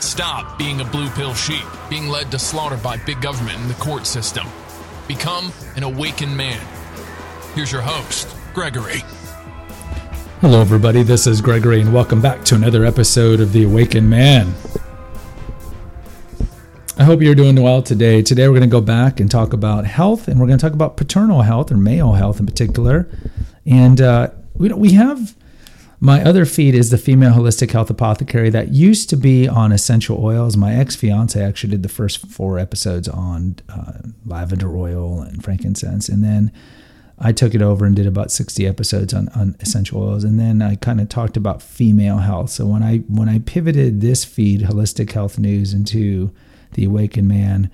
Stop being a blue pill sheep, being led to slaughter by big government and the court system. Become an awakened man. Here's your host, Gregory. Hello, everybody. This is Gregory, and welcome back to another episode of The Awakened Man. I hope you're doing well today. Today, we're going to go back and talk about health, and we're going to talk about paternal health or male health in particular. And uh, we we have my other feed is the female holistic health apothecary that used to be on essential oils. My ex fiance actually did the first four episodes on uh, lavender oil and frankincense, and then I took it over and did about 60 episodes on, on essential oils. And then I kind of talked about female health. So when I when I pivoted this feed, Holistic Health News, into the Awakened Man,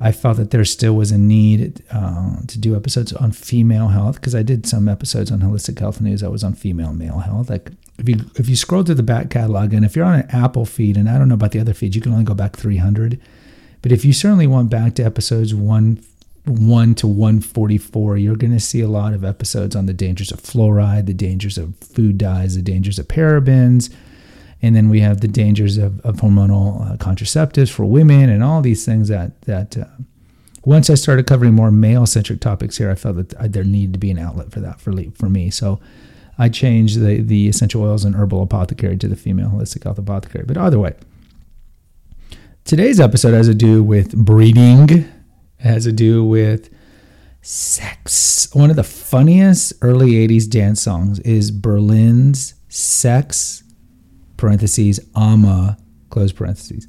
I felt that there still was a need uh, to do episodes on female health because I did some episodes on Holistic Health News. I was on female male health. Like if you if you scroll through the back catalog, and if you're on an Apple feed, and I don't know about the other feeds, you can only go back 300. But if you certainly want back to episodes one 1 to 144, you're going to see a lot of episodes on the dangers of fluoride, the dangers of food dyes, the dangers of parabens. And then we have the dangers of, of hormonal uh, contraceptives for women and all these things that, that uh, once I started covering more male centric topics here, I felt that there needed to be an outlet for that for, for me. So I changed the, the essential oils and herbal apothecary to the female holistic health apothecary. But either way, today's episode has to do with breeding it has to do with sex. One of the funniest early 80s dance songs is Berlin's Sex, parentheses, I'm A, close parentheses.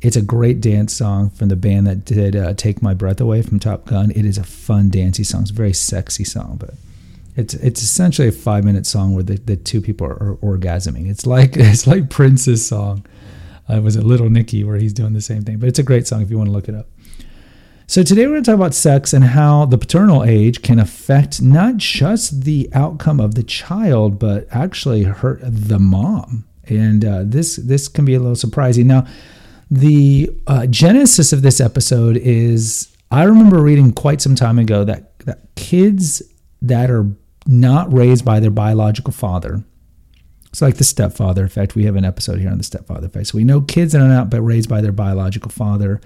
It's a great dance song from the band that did uh, Take My Breath Away from Top Gun. It is a fun, dancey song. It's a very sexy song, but it's it's essentially a five minute song where the, the two people are, are orgasming. It's like it's like Prince's song. Uh, was it Little Nicky where he's doing the same thing? But it's a great song if you want to look it up. So, today we're going to talk about sex and how the paternal age can affect not just the outcome of the child, but actually hurt the mom. And uh, this this can be a little surprising. Now, the uh, genesis of this episode is I remember reading quite some time ago that, that kids that are not raised by their biological father, it's like the stepfather effect. We have an episode here on the stepfather effect. So we know kids that are not but raised by their biological father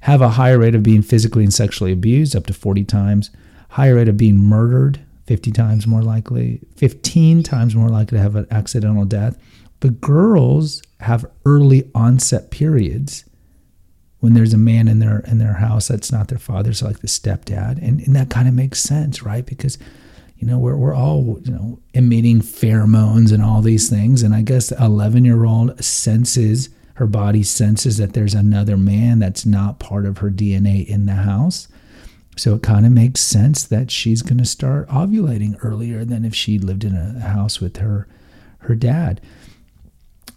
have a higher rate of being physically and sexually abused, up to 40 times, higher rate of being murdered, 50 times more likely, 15 times more likely to have an accidental death. The girls have early onset periods when there's a man in their in their house that's not their father, so like the stepdad, and, and that kind of makes sense, right? Because you know we're we're all you know emitting pheromones and all these things, and I guess the 11 year old senses her body senses that there's another man that's not part of her DNA in the house. So it kind of makes sense that she's going to start ovulating earlier than if she lived in a house with her her dad.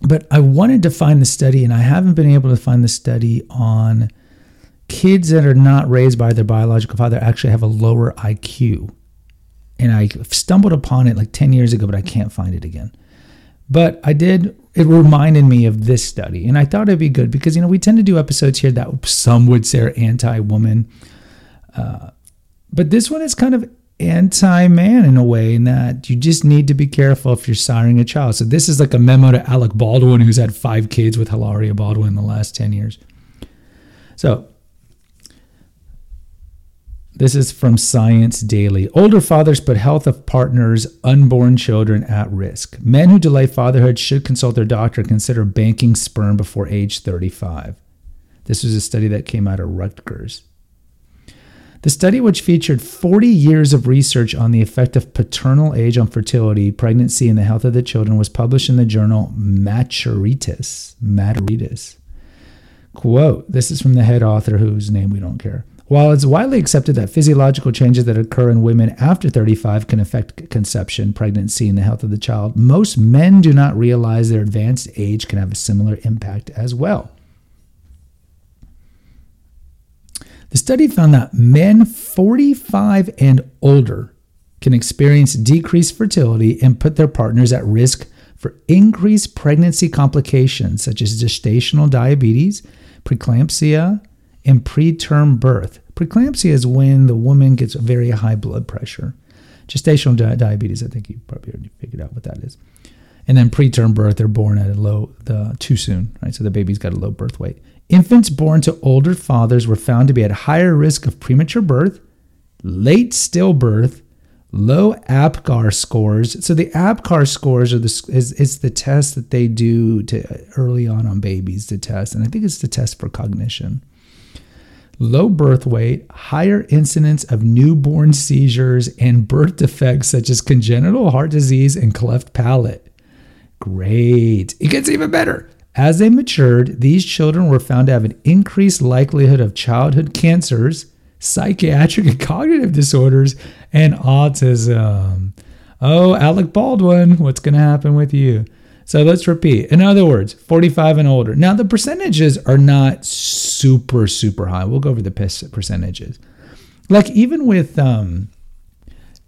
But I wanted to find the study and I haven't been able to find the study on kids that are not raised by their biological father actually have a lower IQ. And I stumbled upon it like 10 years ago, but I can't find it again. But I did, it reminded me of this study. And I thought it'd be good because, you know, we tend to do episodes here that some would say are anti woman. Uh, but this one is kind of anti man in a way, in that you just need to be careful if you're siring a child. So this is like a memo to Alec Baldwin, who's had five kids with Hilaria Baldwin in the last 10 years. So this is from Science Daily. Older fathers put health of partners' unborn children at risk. Men who delay fatherhood should consult their doctor and consider banking sperm before age 35. This was a study that came out of Rutgers. The study, which featured 40 years of research on the effect of paternal age on fertility, pregnancy, and the health of the children, was published in the journal Maturitas. Maturitas. Quote This is from the head author, whose name we don't care. While it's widely accepted that physiological changes that occur in women after 35 can affect conception, pregnancy, and the health of the child, most men do not realize their advanced age can have a similar impact as well. The study found that men 45 and older can experience decreased fertility and put their partners at risk for increased pregnancy complications such as gestational diabetes, preeclampsia, and preterm birth. Preeclampsia is when the woman gets very high blood pressure. Gestational di- diabetes, I think you probably already figured out what that is. And then preterm birth, they're born at a low, the, too soon, right? So the baby's got a low birth weight. Infants born to older fathers were found to be at higher risk of premature birth, late stillbirth, low APGAR scores. So the APGAR scores are the is, is the test that they do to early on on babies to test, and I think it's the test for cognition. Low birth weight, higher incidence of newborn seizures, and birth defects such as congenital heart disease and cleft palate. Great. It gets even better. As they matured, these children were found to have an increased likelihood of childhood cancers, psychiatric and cognitive disorders, and autism. Oh, Alec Baldwin, what's going to happen with you? So let's repeat. In other words, 45 and older. Now, the percentages are not super, super high. We'll go over the percentages. Like, even with um,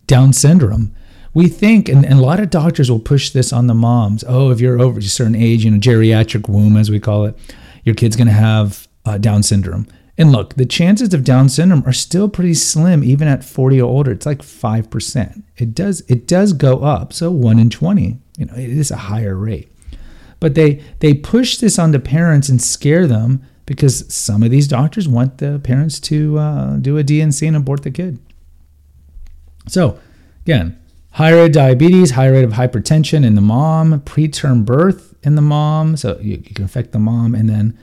Down syndrome, we think, and, and, a lot of doctors will push this on the moms. Oh, if you're over a certain age, you know, geriatric womb, as we call it, your kid's going to have uh, Down syndrome. And look, the chances of Down syndrome are still pretty slim, even at 40 or older. It's like five percent. It does it does go up. So one in 20, you know, it is a higher rate. But they they push this on the parents and scare them because some of these doctors want the parents to uh, do a D&C and abort the kid. So again, High rate of diabetes, high rate of hypertension in the mom, preterm birth in the mom, so you, you can affect the mom, and then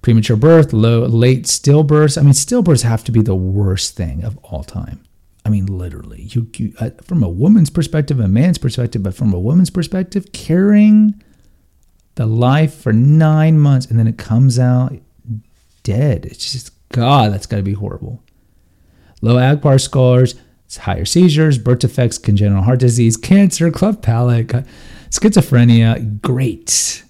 premature birth, low, late stillbirths. I mean, stillbirths have to be the worst thing of all time. I mean, literally, you, you uh, from a woman's perspective, a man's perspective, but from a woman's perspective, carrying the life for nine months and then it comes out dead. It's just God, that's got to be horrible. Low APGAR scores, higher seizures, birth defects, congenital heart disease, cancer, cleft palate, schizophrenia. Great.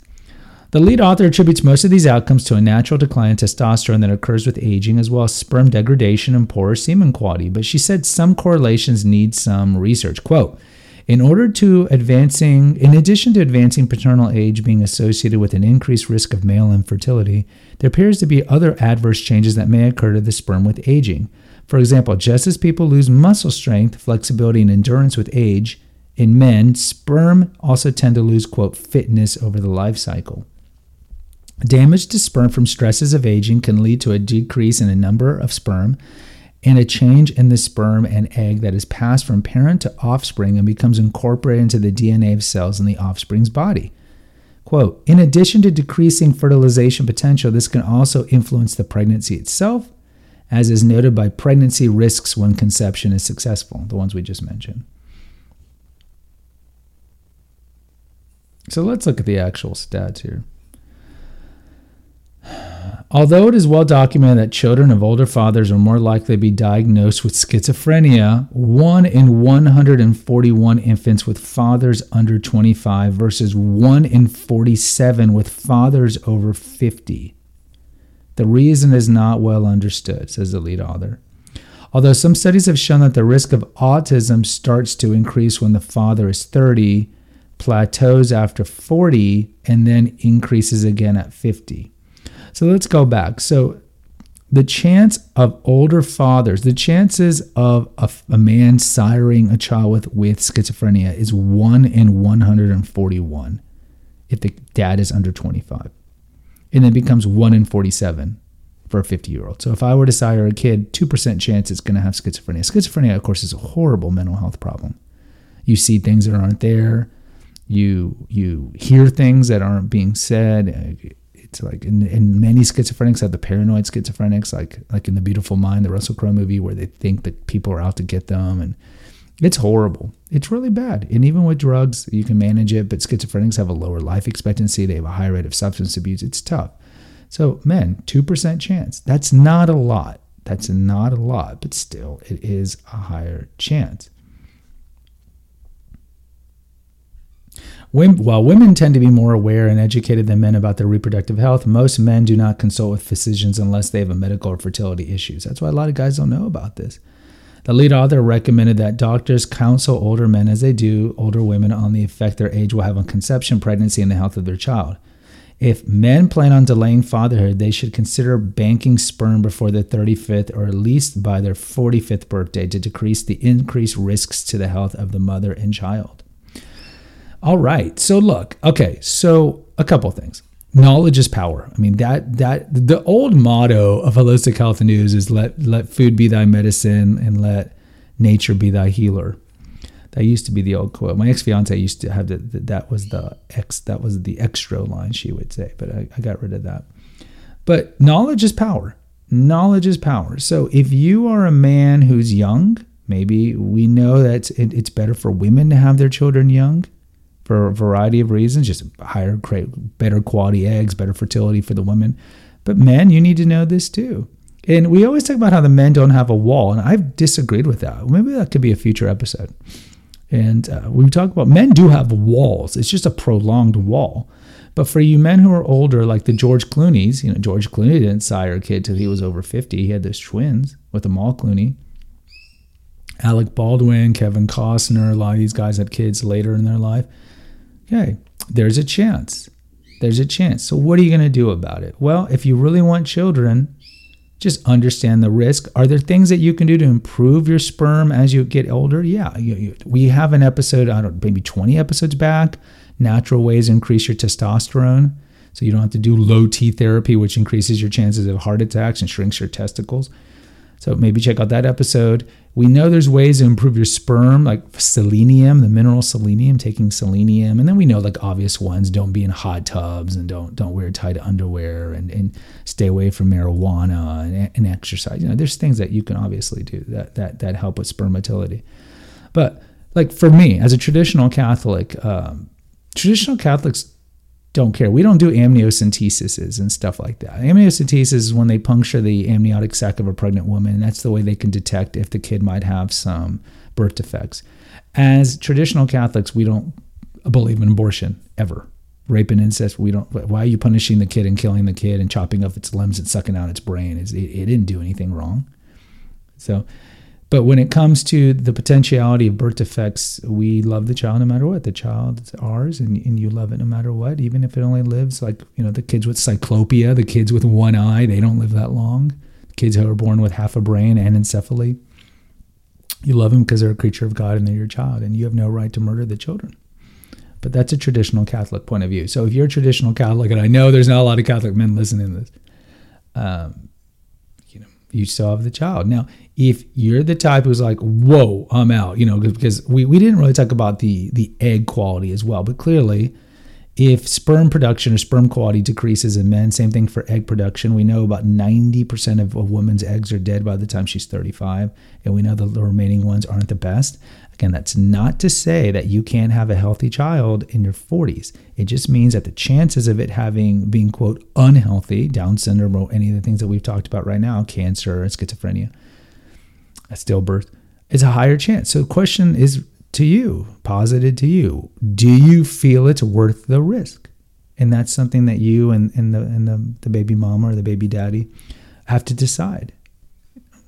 The lead author attributes most of these outcomes to a natural decline in testosterone that occurs with aging, as well as sperm degradation and poorer semen quality. But she said some correlations need some research. Quote, in order to advancing, in addition to advancing paternal age being associated with an increased risk of male infertility, there appears to be other adverse changes that may occur to the sperm with aging. For example, just as people lose muscle strength, flexibility, and endurance with age, in men, sperm also tend to lose, quote, fitness over the life cycle. Damage to sperm from stresses of aging can lead to a decrease in the number of sperm and a change in the sperm and egg that is passed from parent to offspring and becomes incorporated into the DNA of cells in the offspring's body. Quote, in addition to decreasing fertilization potential, this can also influence the pregnancy itself as is noted by pregnancy risks when conception is successful, the ones we just mentioned. So let's look at the actual stats here. Although it is well documented that children of older fathers are more likely to be diagnosed with schizophrenia, 1 in 141 infants with fathers under 25 versus 1 in 47 with fathers over 50. The reason is not well understood, says the lead author. Although some studies have shown that the risk of autism starts to increase when the father is 30, plateaus after 40, and then increases again at 50. So let's go back. So the chance of older fathers, the chances of a, a, man siring a child with, with schizophrenia is 1 in 141 if the dad is under 25 and then becomes 1 in 47 for a 50 year old. So if I were to sire a kid, 2% chance it's going to have schizophrenia. Schizophrenia, of course, is a horrible mental health problem. You see things that aren't there. You you hear things that aren't being said. It's like in many schizophrenics have the paranoid schizophrenics, like like in the Beautiful Mind, the Russell Crowe movie, where they think that people are out to get them, and it's horrible. It's really bad. And even with drugs, you can manage it, but schizophrenics have a lower life expectancy. They have a higher rate of substance abuse. It's tough. So, men, 2% chance. That's not a lot. That's not a lot, but still, it is a higher chance. While women tend to be more aware and educated than men about their reproductive health, most men do not consult with physicians unless they have a medical or fertility issues. That's why a lot of guys don't know about this. The lead author recommended that doctors counsel older men as they do older women on the effect their age will have on conception, pregnancy, and the health of their child. If men plan on delaying fatherhood, they should consider banking sperm before their 35th or at least by their 45th birthday to decrease the increased risks to the health of the mother and child. All right. So look, okay. So a couple things. Knowledge is power. I mean that that the old motto of holistic health news is let let food be thy medicine and let nature be thy healer. That used to be the old quote. My ex fiance used to have the, that was the ex that was the extra line she would say, but I, I got rid of that. But knowledge is power. Knowledge is power. So if you are a man who's young, maybe we know that it's better for women to have their children young for a variety of reasons, just higher, better quality eggs, better fertility for the women. But men, you need to know this too. And we always talk about how the men don't have a wall, and I've disagreed with that. Maybe that could be a future episode. And uh, we talk about men do have walls. It's just a prolonged wall. But for you men who are older, like the George Clooney's, you know, George Clooney didn't sire a kid till he was over 50. He had those twins with Amal Clooney. Alec Baldwin, Kevin Costner, a lot of these guys had kids later in their life. Okay, there's a chance. There's a chance. So, what are you going to do about it? Well, if you really want children, just understand the risk. Are there things that you can do to improve your sperm as you get older? Yeah, you, you, we have an episode, I don't maybe 20 episodes back, natural ways increase your testosterone. So you don't have to do low T therapy, which increases your chances of heart attacks and shrinks your testicles. So maybe check out that episode. We know there's ways to improve your sperm, like selenium, the mineral selenium, taking selenium. And then we know like obvious ones, don't be in hot tubs and don't don't wear tight underwear and, and stay away from marijuana and, and exercise. You know, there's things that you can obviously do that that that help with sperm motility. But like for me, as a traditional Catholic, um, traditional Catholics don't care. We don't do amniocentesis and stuff like that. Amniocentesis is when they puncture the amniotic sac of a pregnant woman, that's the way they can detect if the kid might have some birth defects. As traditional Catholics, we don't believe in abortion ever. Rape and incest, we don't. Why are you punishing the kid and killing the kid and chopping off its limbs and sucking out its brain? It, it didn't do anything wrong. So but when it comes to the potentiality of birth defects, we love the child no matter what. The child is ours, and, and you love it no matter what, even if it only lives like, you know, the kids with cyclopia, the kids with one eye, they don't live that long. Kids who are born with half a brain anencephaly. You love them because they're a creature of God and they're your child, and you have no right to murder the children. But that's a traditional Catholic point of view. So if you're a traditional Catholic, and I know there's not a lot of Catholic men listening to this, um, you know, you still have the child. Now, if you're the type who's like, whoa, I'm out, you know, because we, we didn't really talk about the the egg quality as well, but clearly if sperm production or sperm quality decreases in men, same thing for egg production. We know about 90% of a woman's eggs are dead by the time she's 35, and we know the remaining ones aren't the best. Again, that's not to say that you can't have a healthy child in your 40s. It just means that the chances of it having being quote unhealthy, Down syndrome, or any of the things that we've talked about right now, cancer, schizophrenia, a stillbirth, it's a higher chance. So the question is to you, posited to you, do you feel it's worth the risk? And that's something that you and, and the and the, the baby mama or the baby daddy have to decide.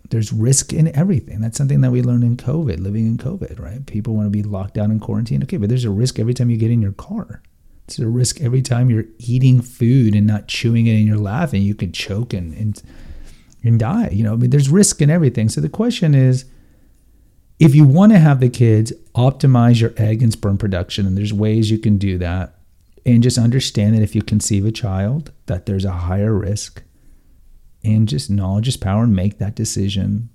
There's risk in everything. That's something that we learned in COVID, living in COVID, right? People want to be locked down in quarantine. Okay, but there's a risk every time you get in your car. It's a risk every time you're eating food and not chewing it and you're laughing. You could choke and, and and die. You know, I mean, there's risk in everything. So the question is, if you want to have the kids, optimize your egg and sperm production, and there's ways you can do that. And just understand that if you conceive a child, that there's a higher risk. And just knowledge is power and make that decision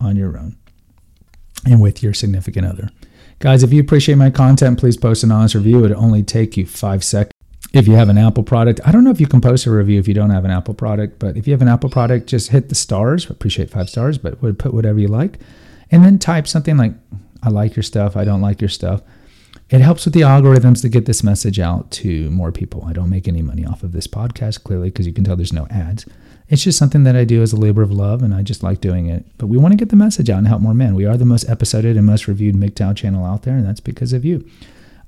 on your own and with your significant other. Guys, if you appreciate my content, please post an honest review. It'll only take you five seconds if you have an Apple product, I don't know if you can post a review if you don't have an Apple product, but if you have an Apple product, just hit the stars. Appreciate five stars, but would put whatever you like, and then type something like "I like your stuff," "I don't like your stuff." It helps with the algorithms to get this message out to more people. I don't make any money off of this podcast, clearly, because you can tell there's no ads. It's just something that I do as a labor of love, and I just like doing it. But we want to get the message out and help more men. We are the most episoded and most reviewed MGTOW channel out there, and that's because of you.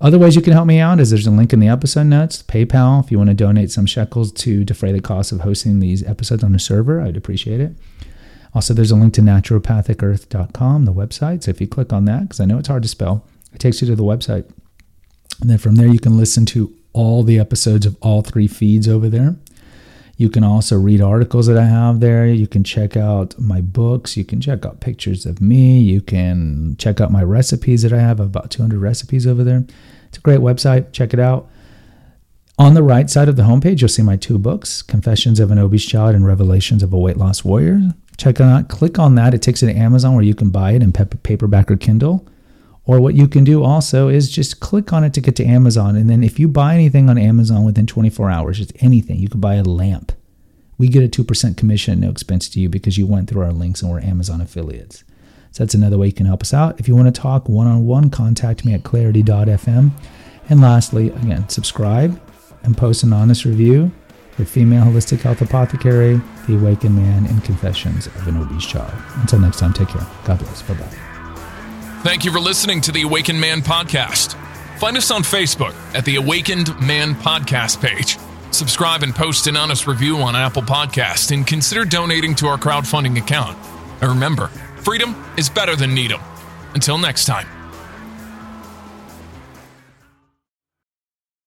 Other ways you can help me out is there's a link in the episode notes, PayPal, if you want to donate some shekels to defray the cost of hosting these episodes on a server, I'd appreciate it. Also, there's a link to naturopathicearth.com, the website. So if you click on that, because I know it's hard to spell, it takes you to the website. And then from there, you can listen to all the episodes of all three feeds over there. You can also read articles that I have there. You can check out my books. You can check out pictures of me. You can check out my recipes that I have. About 200 recipes over there. It's a great website. Check it out. On the right side of the homepage, you'll see my two books Confessions of an Obese Child and Revelations of a Weight Loss Warrior. Check it out. Click on that. It takes you to Amazon where you can buy it in paperback or Kindle. Or what you can do also is just click on it to get to Amazon. And then if you buy anything on Amazon within 24 hours, it's anything, you could buy a lamp. We get a 2% commission, no expense to you because you went through our links and we're Amazon affiliates. So that's another way you can help us out. If you want to talk one on one, contact me at clarity.fm. And lastly, again, subscribe and post an honest review for Female Holistic Health Apothecary, The Awakened Man, and Confessions of an Obese Child. Until next time, take care. God bless. Bye bye. Thank you for listening to the Awakened Man podcast. Find us on Facebook at the Awakened Man podcast page. Subscribe and post an honest review on Apple Podcast and consider donating to our crowdfunding account. And remember, freedom is better than Needham. Until next time.